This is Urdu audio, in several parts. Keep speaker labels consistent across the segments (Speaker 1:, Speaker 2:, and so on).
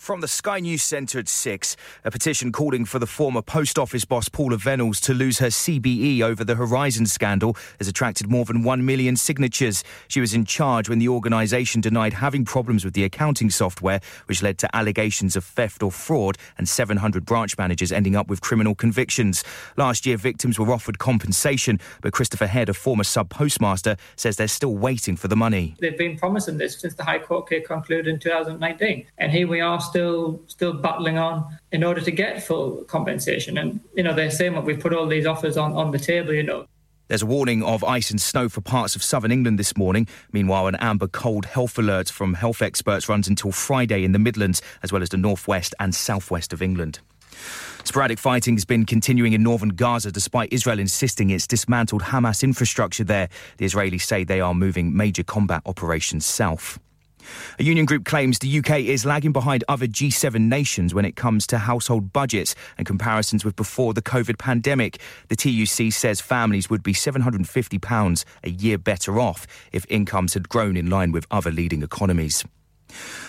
Speaker 1: From the Sky News Centre at 6, a petition calling for the former post office boss Paula Venables to lose her CBE over the Horizon scandal has attracted more than 1 million signatures. She was in charge when the organisation denied having problems with the accounting software, which led to allegations of theft or fraud and 700 branch managers ending up with criminal convictions. Last year, victims were offered compensation, but Christopher Head, a former sub postmaster, says they're still waiting for the money.
Speaker 2: They've been promising this since the High Court case concluded in 2019. And here we are still still still battling on in order to get full compensation. And you know they're saying that we've put all these offers on on the table. You know.
Speaker 1: There's a warning of ice and snow for parts of southern England this morning. Meanwhile, an amber cold health alert from health experts runs until Friday in the Midlands, as well as the northwest and southwest of England. Sporadic fighting has been continuing in northern Gaza despite Israel insisting it's dismantled Hamas infrastructure there. The Israelis say they are moving major combat operations south. A union group claims the UK is lagging behind other G7 nations when it comes to household budgets and comparisons with before the COVID pandemic. The TUC says families would be £750 a year better off if incomes had grown in line with other leading economies.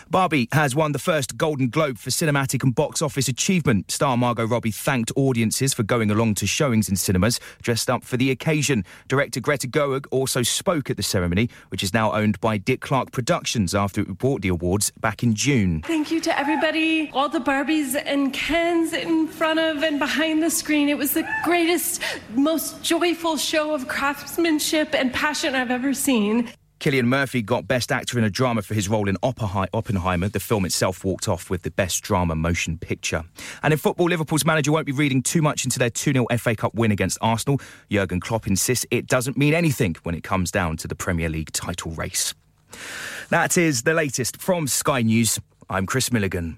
Speaker 1: Barbie has won the first Golden Globe for cinematic and box office achievement. Star Margot Robbie thanked audiences for going along to showings in cinemas dressed up for the occasion. Director Greta Gerwig also spoke at the ceremony, which is now owned by Dick Clark Productions after it brought the awards back in June.
Speaker 3: Thank you to everybody, all the Barbies and Kens in front of and behind the screen. It was the greatest, most joyful show of craftsmanship and passion I've ever seen.
Speaker 1: Cillian Murphy got Best Actor in a Drama for his role in Oppenheimer. The film itself walked off with the Best Drama Motion Picture. And in football, Liverpool's manager won't be reading too much into their 2 0 FA Cup win against Arsenal. Jurgen Klopp insists it doesn't mean anything when it comes down to the Premier League title race. That is the latest from Sky News. I'm Chris Milligan.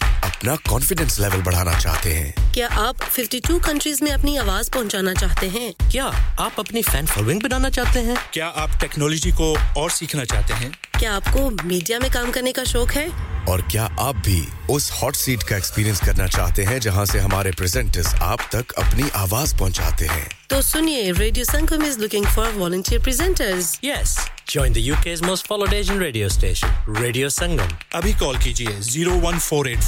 Speaker 4: اپنا کانفیڈینس لیول بڑھانا چاہتے ہیں۔
Speaker 5: کیا آپ 52 کنٹریز میں اپنی آواز پہنچانا چاہتے ہیں؟
Speaker 6: کیا آپ اپنی فین فالوئنگ بنانا چاہتے ہیں؟
Speaker 7: کیا آپ ٹیکنالوجی کو اور سیکھنا چاہتے ہیں؟
Speaker 5: کیا آپ کو میڈیا میں کام کرنے کا شوق
Speaker 4: ہے؟ اور کیا آپ بھی اس ہاٹ سیٹ کا ایکسپیرینس کرنا چاہتے ہیں جہاں سے ہمارے پریزنٹرز آپ تک اپنی آواز پہنچاتے
Speaker 5: ہیں؟ تو سنیے radio Sangam is looking for volunteer
Speaker 6: presenters yes join the U K most followed Asian radio station
Speaker 7: radio Sangam ابھی کال
Speaker 4: کیجیے 01484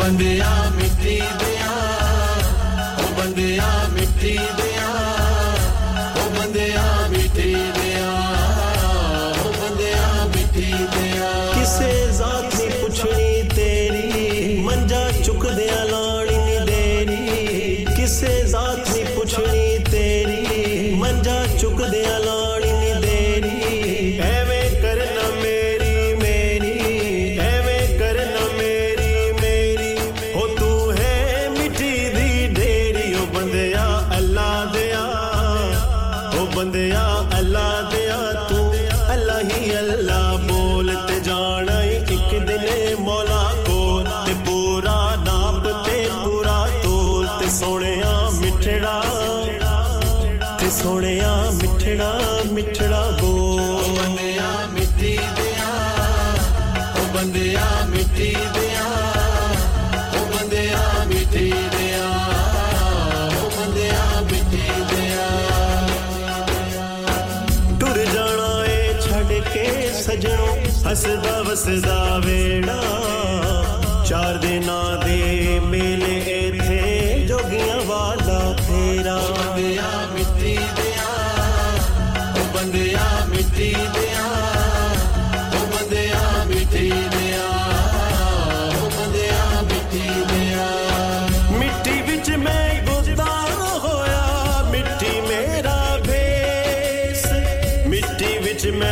Speaker 8: بندیا مٹی دیا بندیا مٹی دیا۔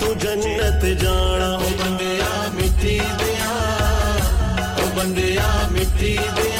Speaker 8: تج جنت جانا بندے مٹی دیا بندے مٹی دیا۔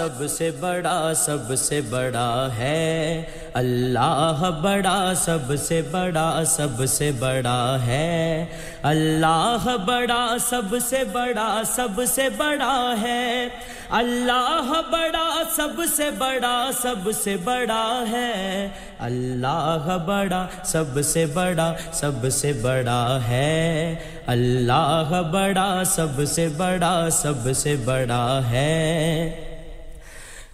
Speaker 8: سب سے بڑا
Speaker 9: سب سے بڑا ہے اللہ بڑا سب سے بڑا سب سے بڑا ہے اللہ بڑا سب
Speaker 10: سے بڑا سب سے بڑا ہے اللہ بڑا سب سے بڑا سب سے بڑا ہے اللہ بڑا سب سے بڑا سب سے بڑا ہے اللہ بڑا سب سے بڑا سب سے بڑا ہے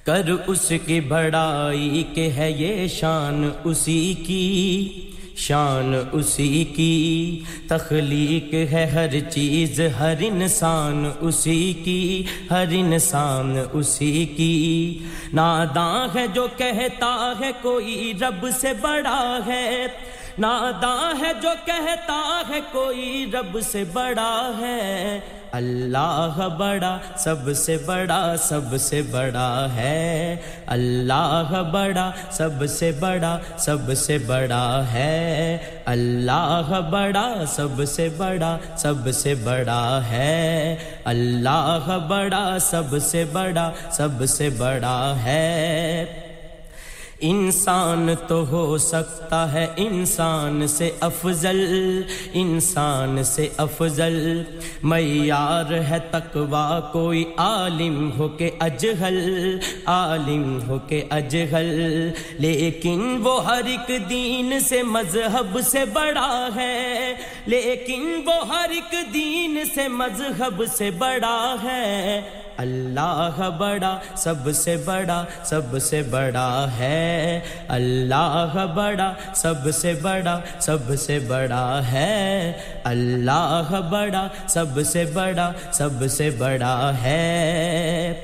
Speaker 10: کر اس کی بڑائی کہ ہے یہ شان اسی کی، شان اسی کی۔ تخلیق ہے ہر چیز، ہر انسان اسی کی، ہر انسان اسی کی۔ ناداں ہے جو کہتا ہے کوئی رب سے بڑا ہے۔ ناداں ہے جو کہتا ہے کوئی رب سے بڑا ہے۔ اللہ بڑا، سب سے بڑا، سب سے بڑا ہے۔ اللہ بڑا، سب سے بڑا، سب سے بڑا ہے۔ اللہ بڑا، سب سے بڑا، سب سے بڑا ہے۔ اللہ بڑا، سب سے بڑا، سب سے بڑا ہے۔ انسان تو ہو سکتا ہے انسان سے افضل، انسان سے افضل۔ معیار ہے تکوا کوئی عالم ہو کے اجہل، عالم ہو کے اجہل۔ لیکن وہ ہر ایک دین سے مذہب سے بڑا ہے۔ لیکن وہ ہر ایک دین سے مذہب سے بڑا ہے۔ اللہ بڑا، سب سے بڑا، سب سے بڑا ہے۔ اللہ بڑا، سب سے بڑا، سب سے بڑا ہے۔ اللہ بڑا، سب سے بڑا، سب سے بڑا ہے۔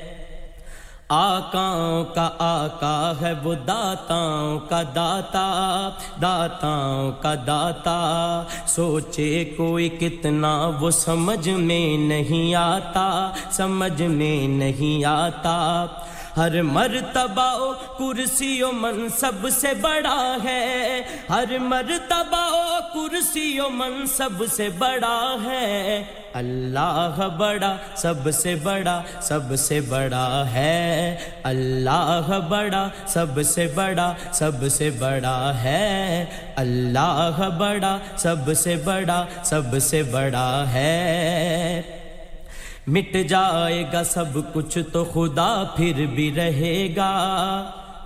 Speaker 10: آکاؤں کا آقا ہے وہ داتاؤں کا داتا داتاؤں کا داتا سوچے کوئی کتنا وہ سمجھ میں نہیں آتا، سمجھ میں نہیں آتا۔ ہر مرتبہ کرسی و منصب سے بڑا ہے۔ ہر مرتبہ کرسی و منصب سے بڑا ہے۔ اللہ بڑا سب سے بڑا سب سے بڑا ہے۔ اللہ بڑا سب سے بڑا سب سے بڑا ہے۔ اللہ بڑا سب سے بڑا سب سے بڑا ہے۔ مٹ جائے گا سب کچھ تو خدا پھر بھی رہے گا،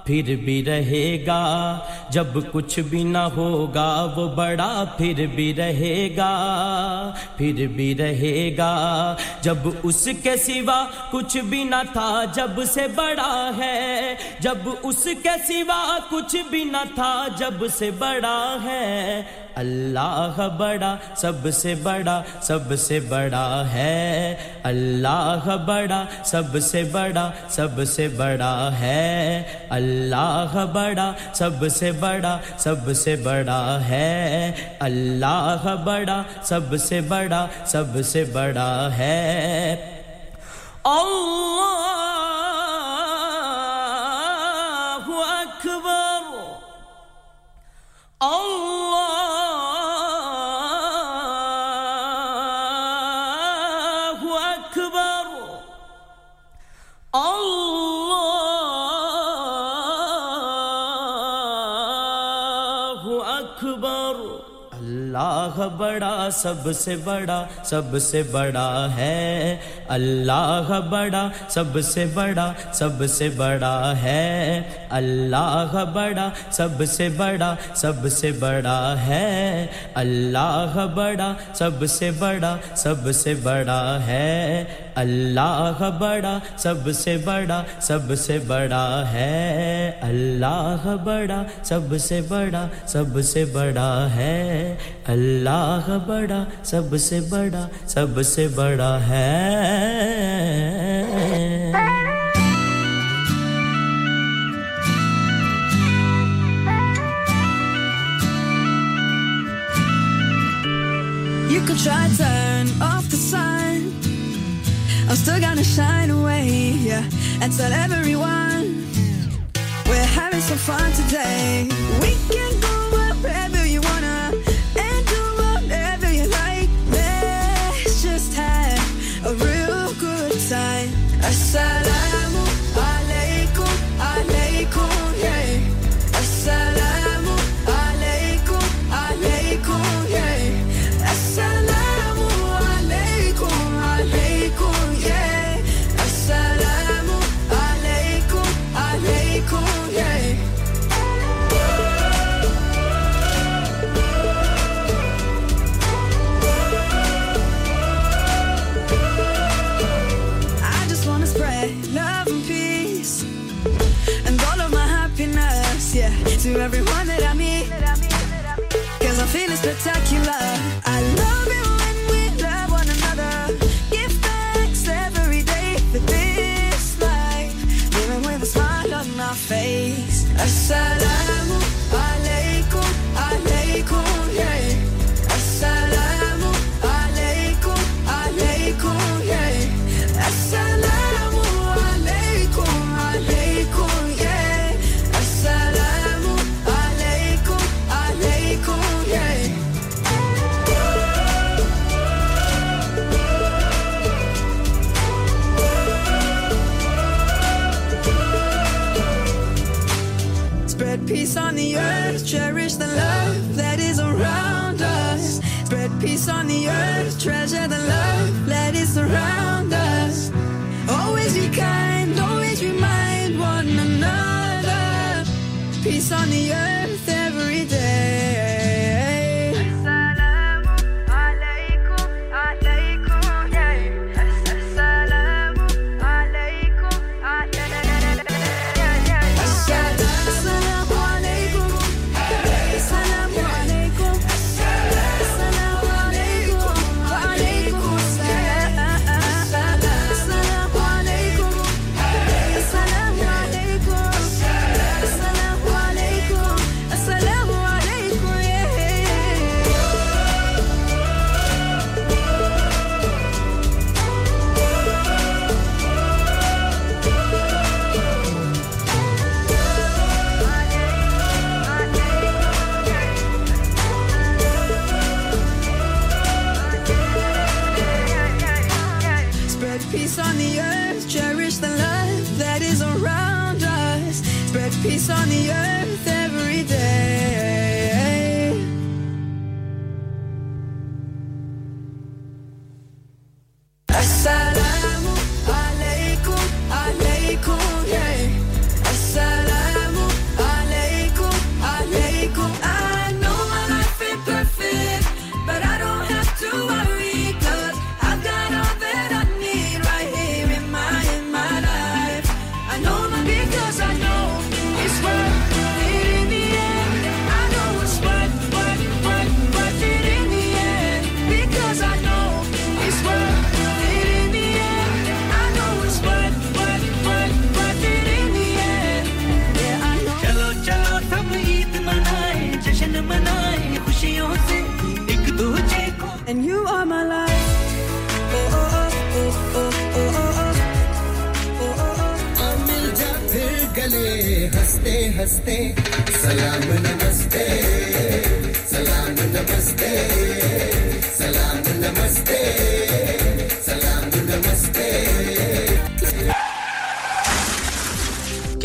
Speaker 10: پھر بھی رہے گا۔ جب کچھ بھی نہ ہوگا، وہ بڑا پھر بھی رہے گا، پھر بھی رہے گا۔ جب اس کے سوا کچھ بھی نہ تھا، جب سے بڑا ہے۔ جب اس کے سوا کچھ بھی نہ تھا، جب سے بڑا ہے۔ اللہ بڑا، سب سے بڑا، سب سے بڑا ہے۔ اللہ بڑا، سب سے بڑا، سب سے بڑا ہے۔ اللہ بڑا، سب سے بڑا، سب سے بڑا ہے۔ اللہ بڑا، سب سے بڑا، سب سے بڑا ہے۔ اللہ اکبر۔ اللہ بڑا، سب سے بڑا، سب سے بڑا ہے۔ اللہ بڑا، سب سے بڑا، سب سے بڑا ہے۔ اللہ بڑا، سب سے بڑا، سب سے بڑا ہے۔ اللہ بڑا، سب سے بڑا، سب سے بڑا ہے۔ اللہ بڑا، سب سے بڑا، سب سے بڑا ہے۔ اللہ بڑا، سب سے بڑا، سب سے بڑا ہے۔ اللہ بڑا، سب سے بڑا، سب سے بڑا ہے۔
Speaker 11: You could try turn off the sun. I'm still gonna shine away, yeah, and tell everyone we're having some fun today. We can go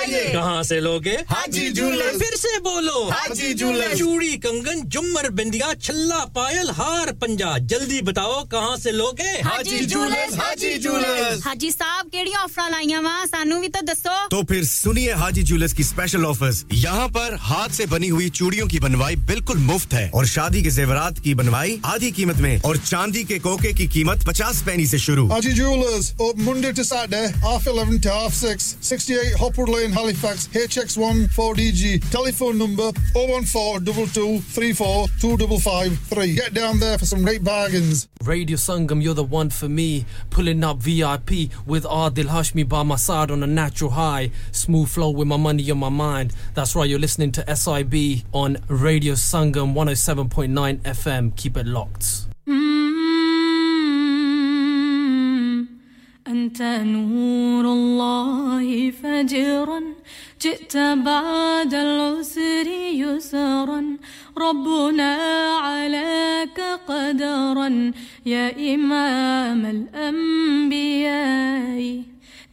Speaker 12: چاہیے کہاں سے
Speaker 13: لوگے؟ حاجی
Speaker 12: جولے پھر سے
Speaker 13: بولو۔ حاجی
Speaker 12: جولے چوڑی کنگن جمر بندیا چھلا پائل ہار پنجا۔ جلدی بتاؤ کہاں سے
Speaker 13: لوگے؟ حاجی جولے حاجی
Speaker 14: جولے حاجی صاحب کیڑی آفر لائیاں وا سانو بھی تو
Speaker 15: دسو۔ تو پھر سنیے حاجی جولس کی اسپیشل آفر یہاں پر ہاتھ سے بنی ہوئی چوڑیوں کی بنوائی بالکل مفت ہے۔ اور شادی کے زیورات کی بنوائی آدھی قیمت میں اور چاندی کے کوکے کی قیمت پچاس پینی سے
Speaker 16: شروع۔ Haji jewellers Monday to Saturday half 11 to half 6 68 Hopwood Halifax, HX1 4DG. Telephone number 01422342553. Get down there for some great bargains.
Speaker 17: Radio Sangam, you're the one for me. Pulling up VIP with Adil Hashmi by my side on a natural high. Smooth flow with my money on my mind. That's right, you're listening to SIB on Radio Sangam 107.9 FM. Keep it locked.
Speaker 18: أنت نور الله فجرا جئت بعد العسر يسرا. ربنا عليك قدرا يا إمام الأنبياء.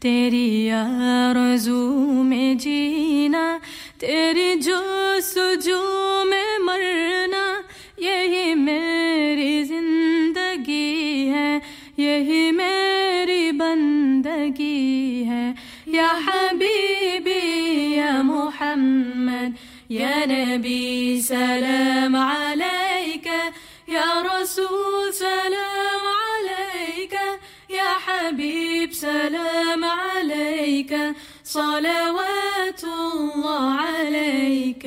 Speaker 18: تري يا رزوم جينا تري جو سجوم مرنا. يهي ميري زندگي هي يهي ميري بندگی ہے یا حبیبی یا محمد يا نبي سلام عليك. يا رسول سلام عليك. يا حبيب سلام عليك. صلوات الله عليك.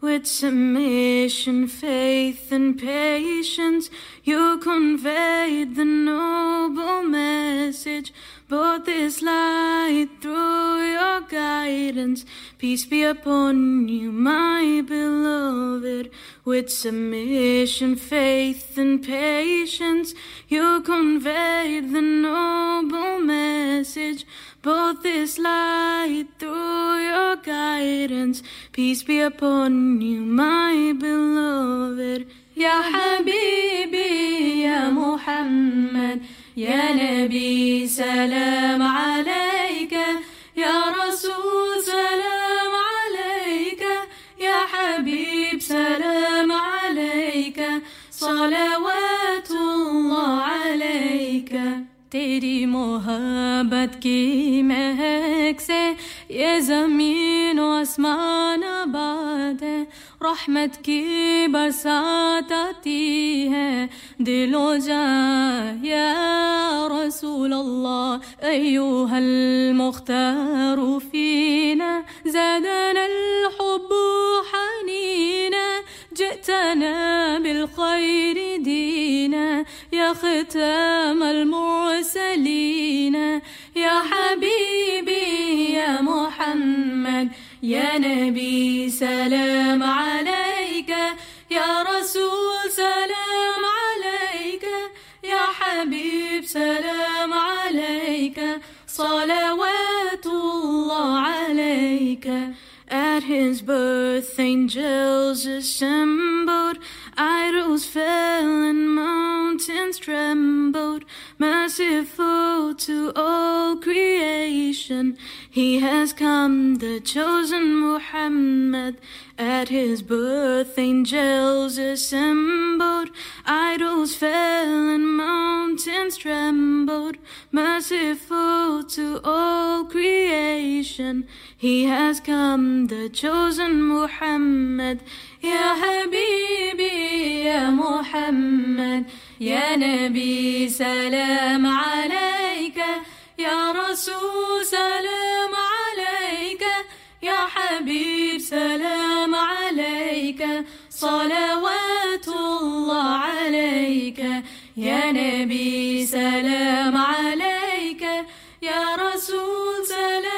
Speaker 18: With submission, faith, and patience, you conveyed the noble message. Brought this light through your guidance. Peace be upon you, my beloved. With submission, faith, and patience, you conveyed the noble message. both this light through your guidance. Peace be upon you, my beloved. يا حبيبي يا محمد يا نبي سلام عليك يا رسول سلام عليك يا حبيب سلام عليك صلوات الله عليك تیری محبت کی مہک سے یہ زمین و آسمان آباد ہے۔ رحمت کی برسات آتی ہے۔ دل و جا یا رسول اللہ ایوہ المختار فینا زدن الحب حنینہ جئتنا بالخير دينا يا ختام المرسلين. يا حبيبي يا محمد يا نبي سلام عليك. يا رسول سلام عليك. يا حبيب سلام عليك. صلوات الله عليك. At his birth, angels assembled, idols fell and mountains trembled. Merciful to all creation, he has come, the chosen Muhammad. At his birth, angels assembled, idols fell and mountains trembled. Merciful to all creation, he has come, the chosen Muhammad.
Speaker 19: يا حبيبي يا محمد يا نبي سلام عليك. يا رسول سلام عليك. يا حبيب سلام عليك. صلوات الله عليك. يا نبي سلام عليك. يا رسول سلام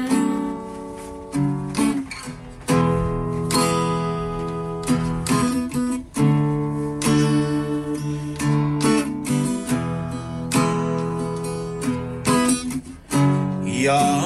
Speaker 19: Young.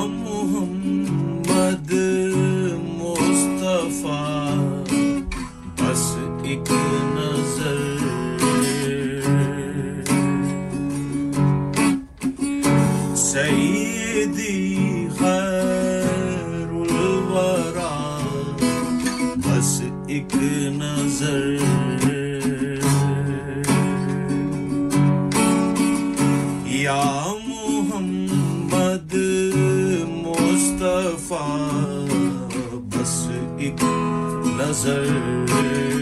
Speaker 19: deserve.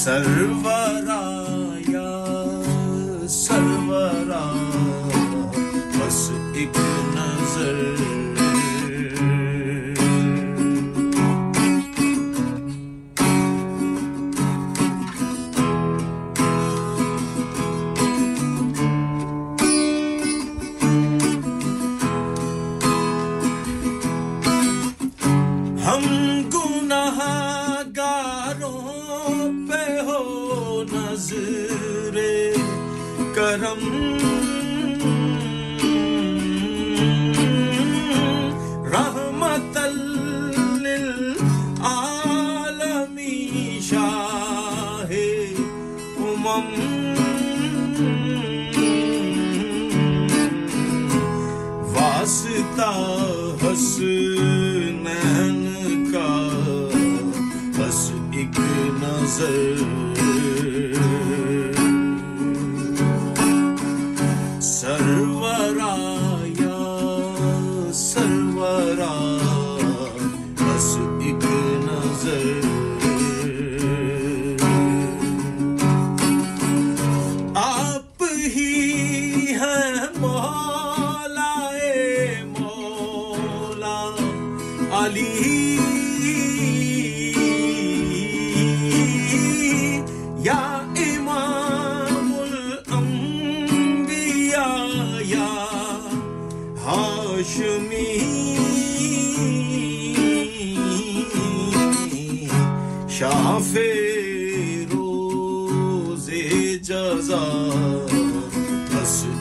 Speaker 19: Saruva.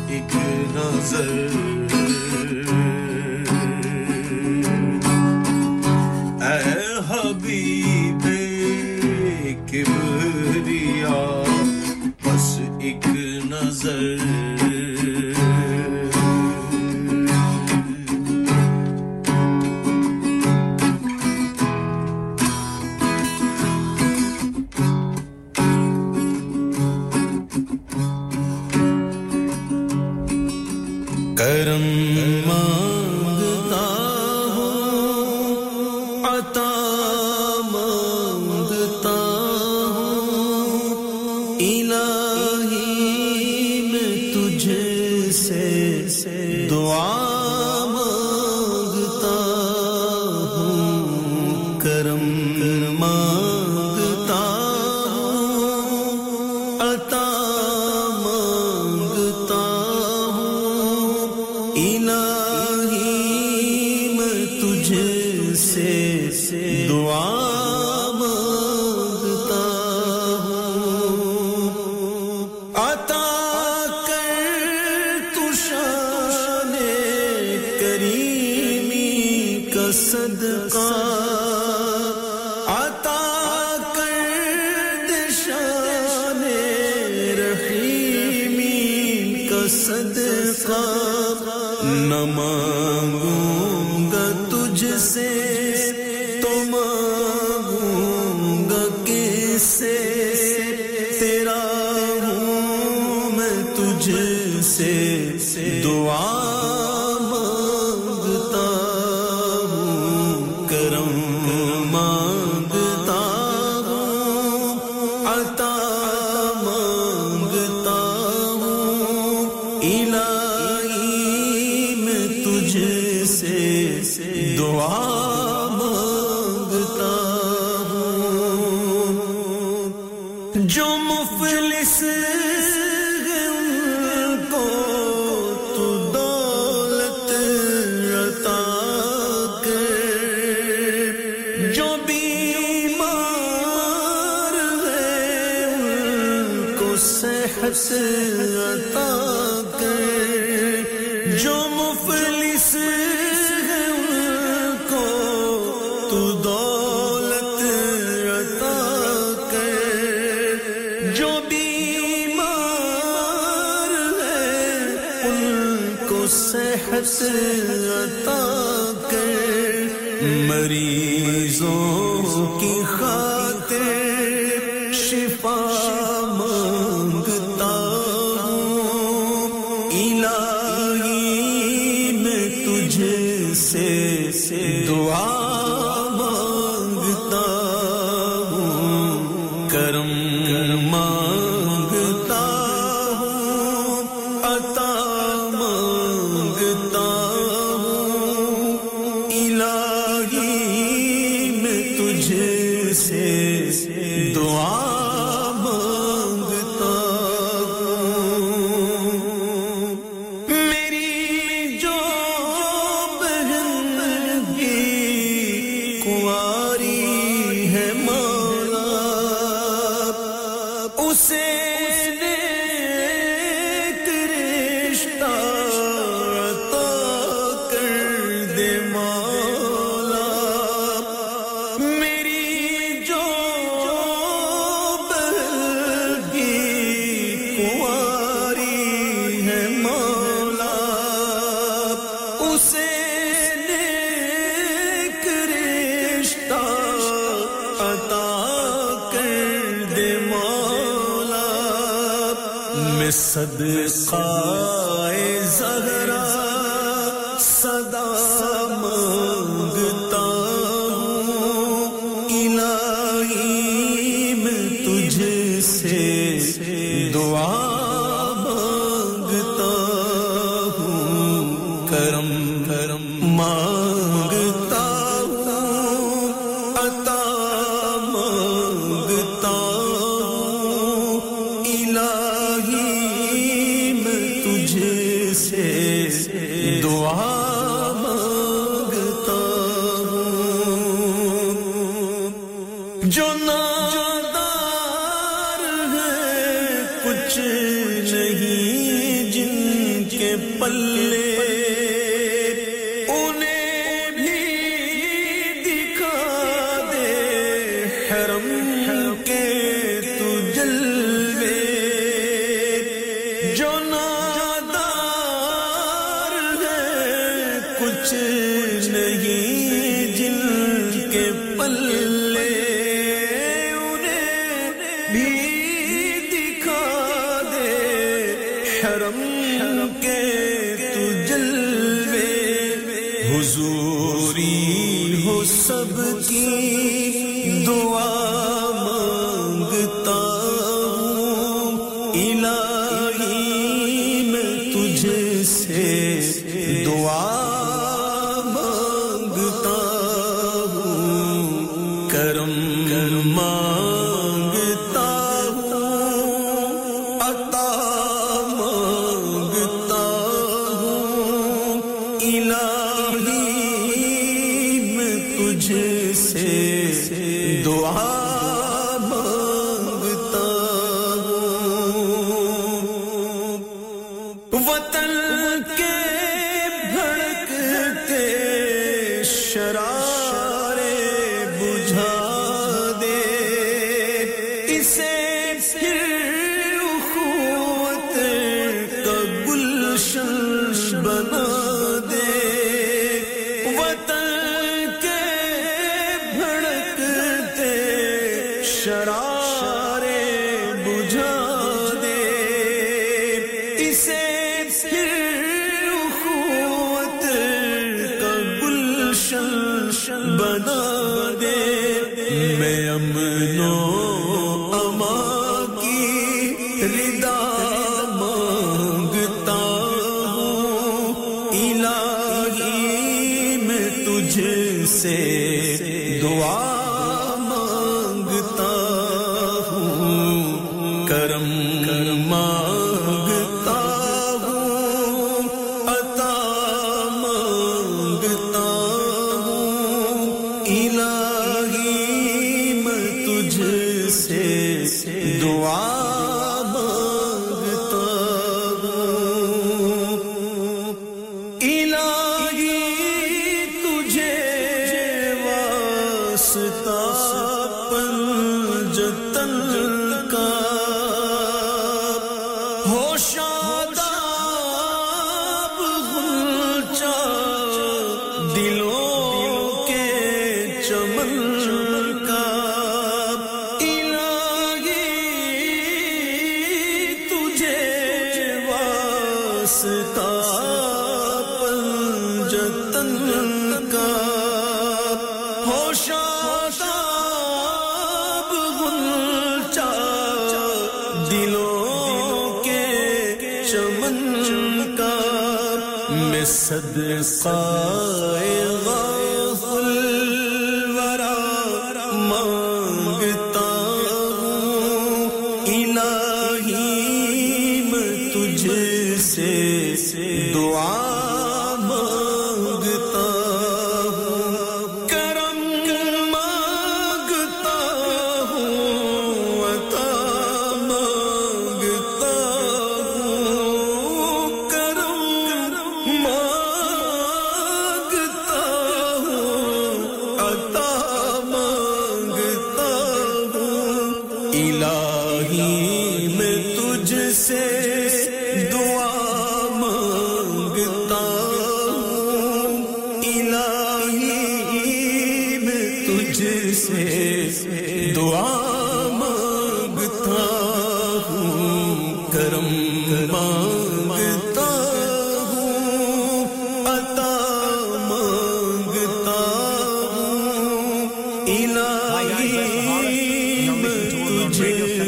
Speaker 19: 行くのさ。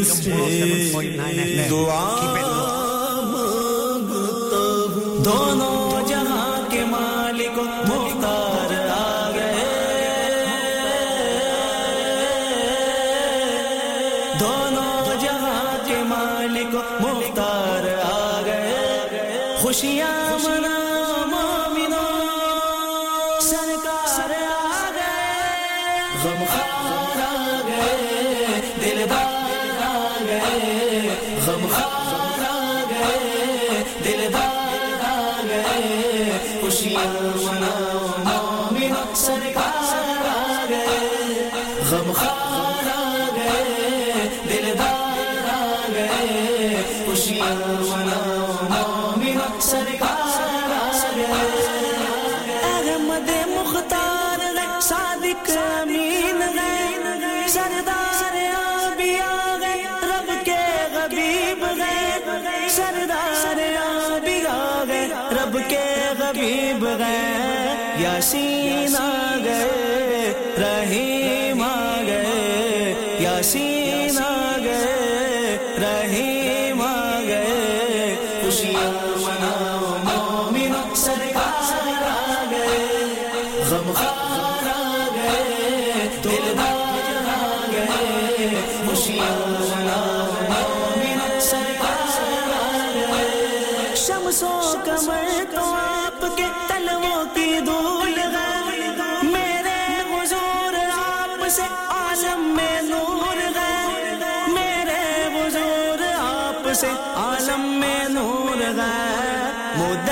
Speaker 19: تجھ سے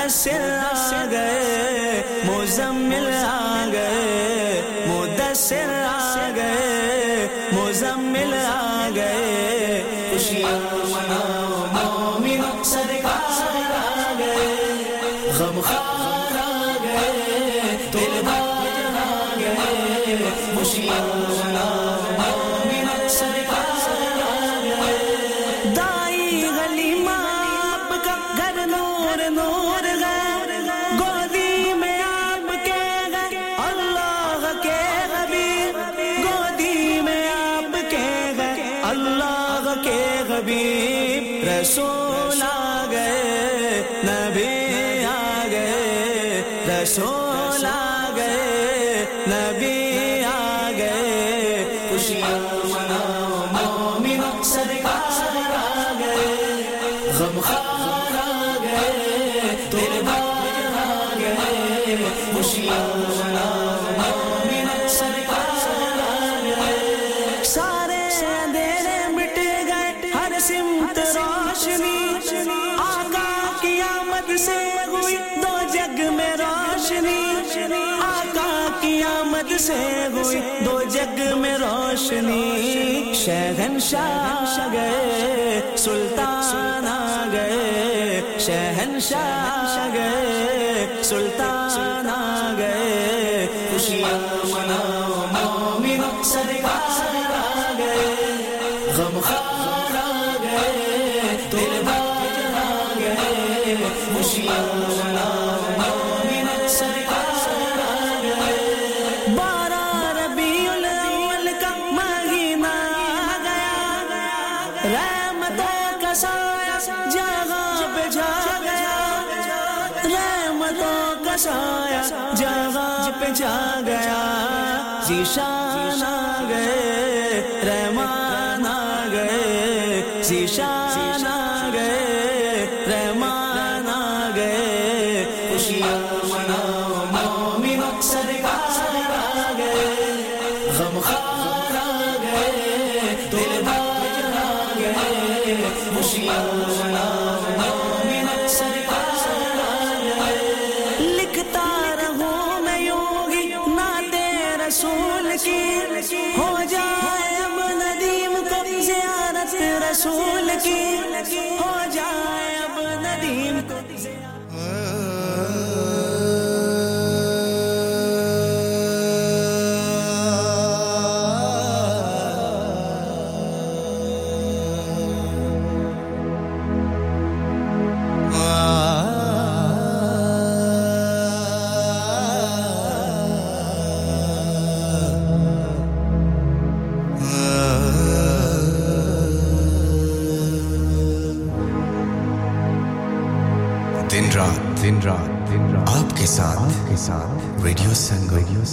Speaker 13: مدثر آ گئے مزمل آ گئے مدثر آ گئے مزمل آ گئے شہنشاہ گئے سلطان آ گئے شہنشاہ گئے۔ شیشان کا کا جہاں پہ جا گیا۔ جی آ گئے رحمان آ گئے۔ جی ذیشان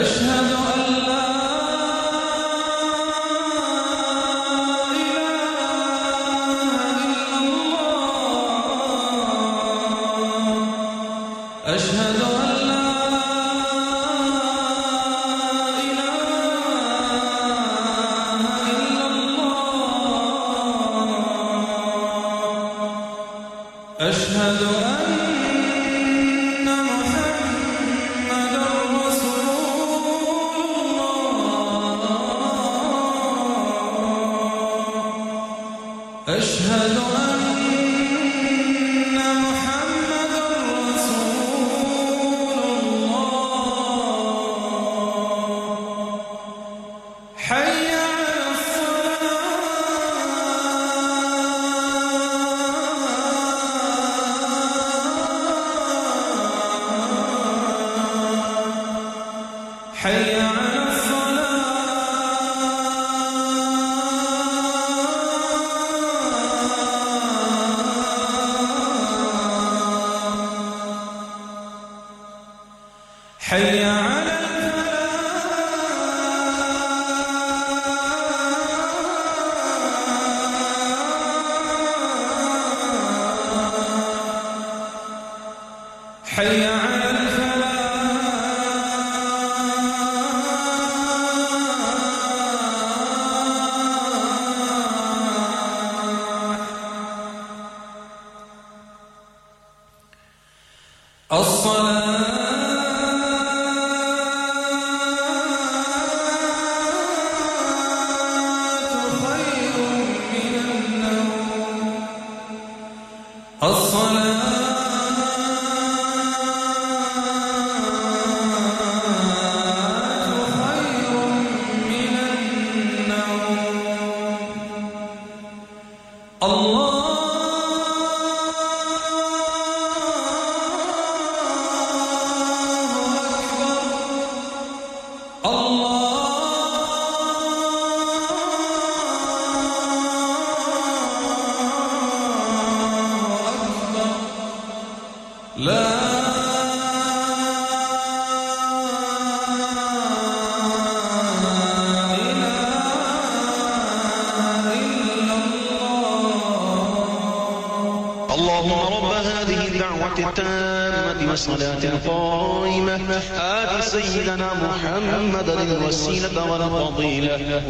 Speaker 13: أشهد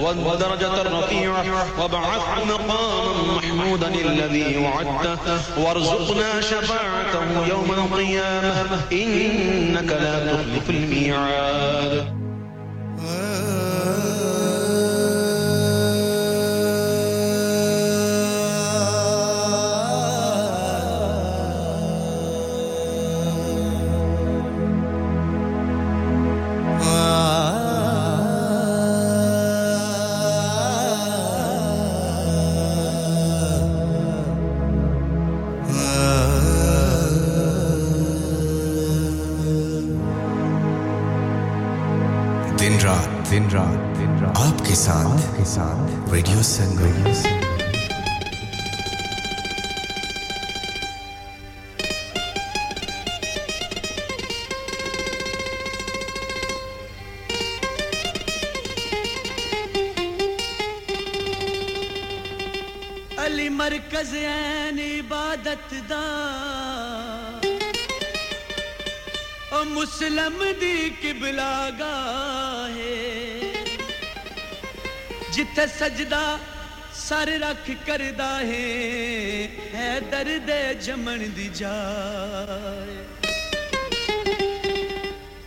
Speaker 20: والدرجة الرفيعة وابعث مقاما محمودا الذي وعدته وارزقنا شفاعته يوم القيامة إنك لا تخلف الميعاد.
Speaker 21: علی مرکز این عبادت دا۔ او مسلم دی قبلا ہے۔ جتھے سجدہ سر رکھ کردا ہے۔ حیدر درد جمن دی جائے۔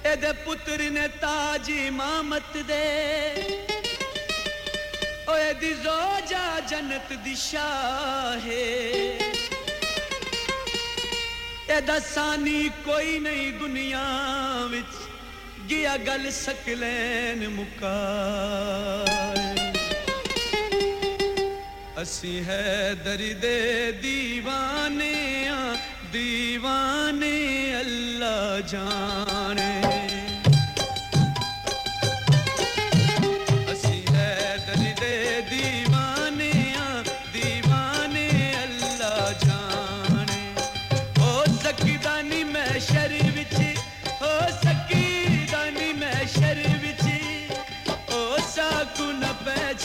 Speaker 21: اے دے پتر نے تاج امامت دے۔ روئے دی روجا جنت دی شاہ ایدہ سانی کوئی نہیں دنیا وچ، گیا گل سکلین مکار۔ اسی ہے درد دیوانے دیوانے اللہ جانے۔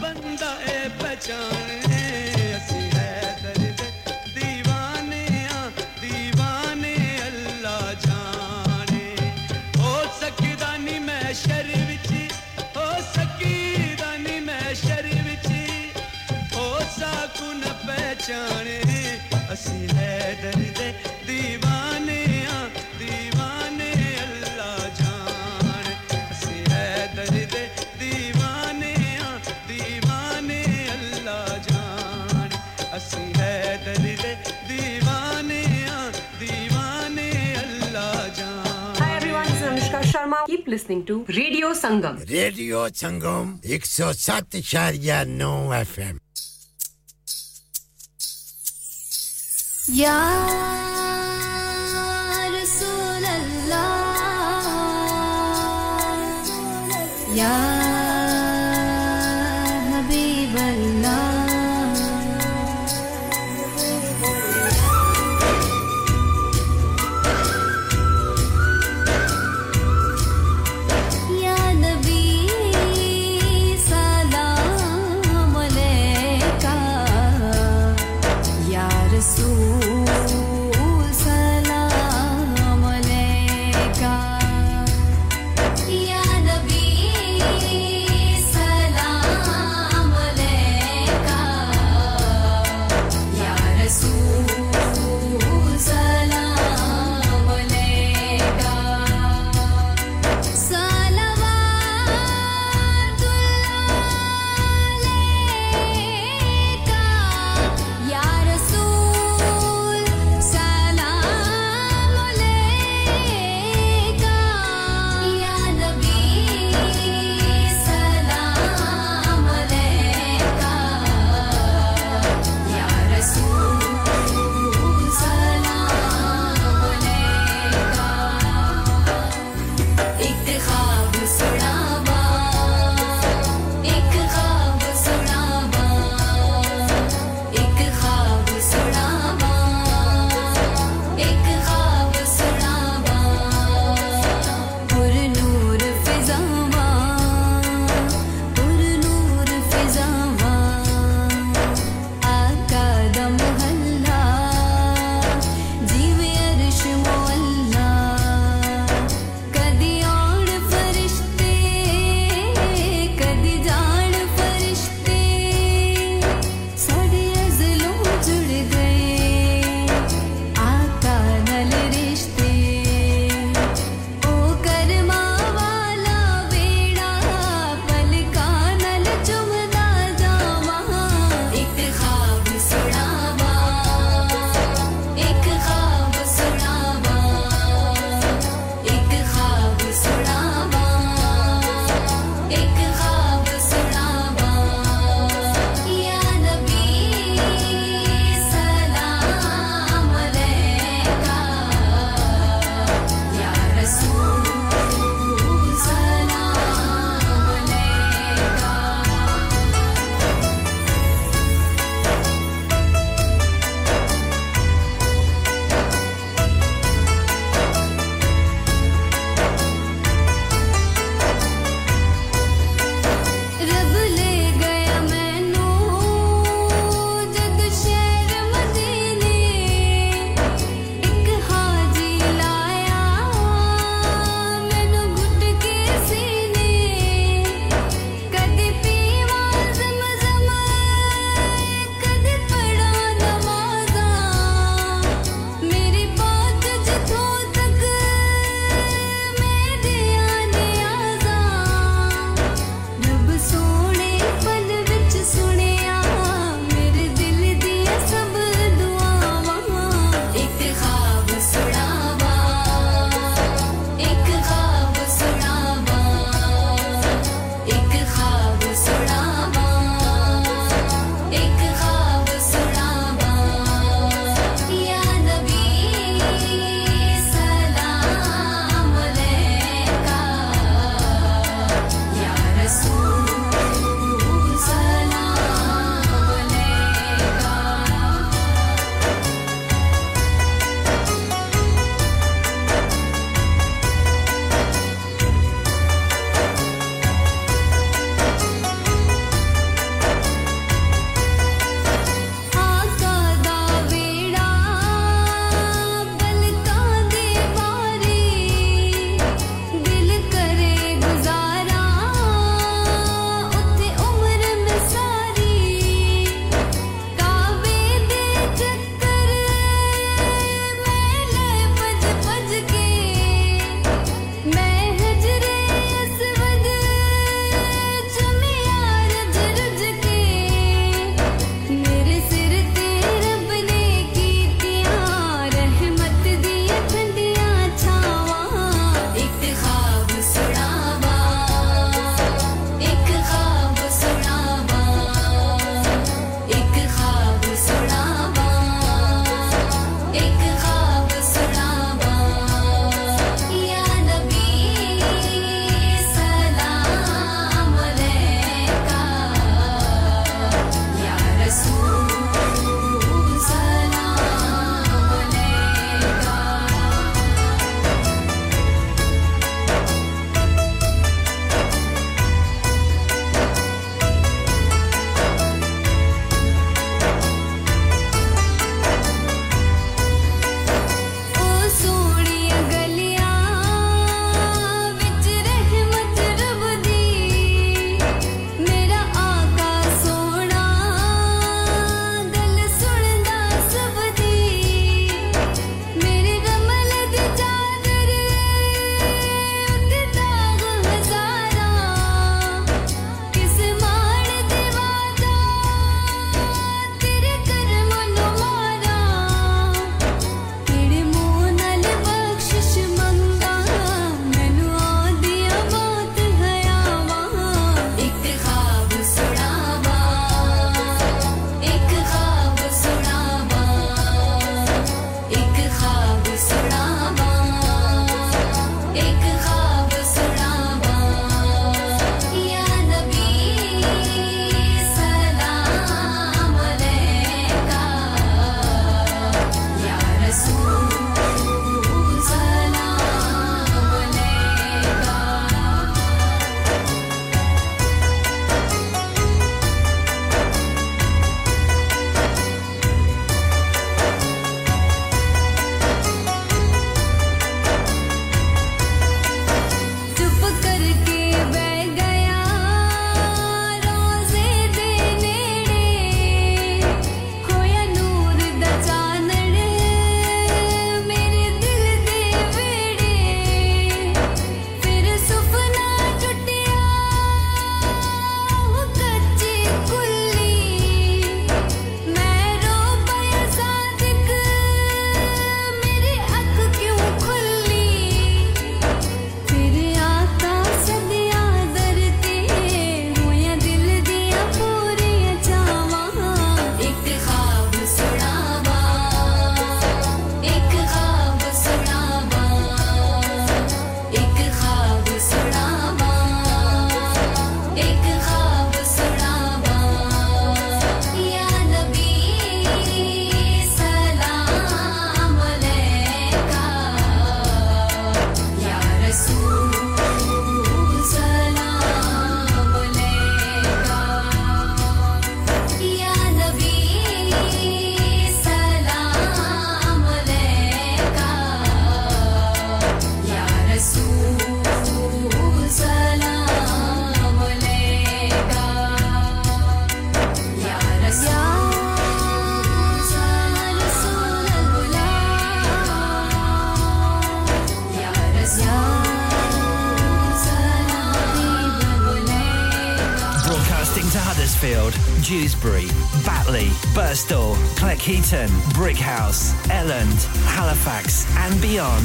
Speaker 22: بندہ اے پہچانے اسی
Speaker 18: listening to radio Sangam radio Sangam
Speaker 1: ایک سو سات اشاریہ نو ایف ایم یا رسول یا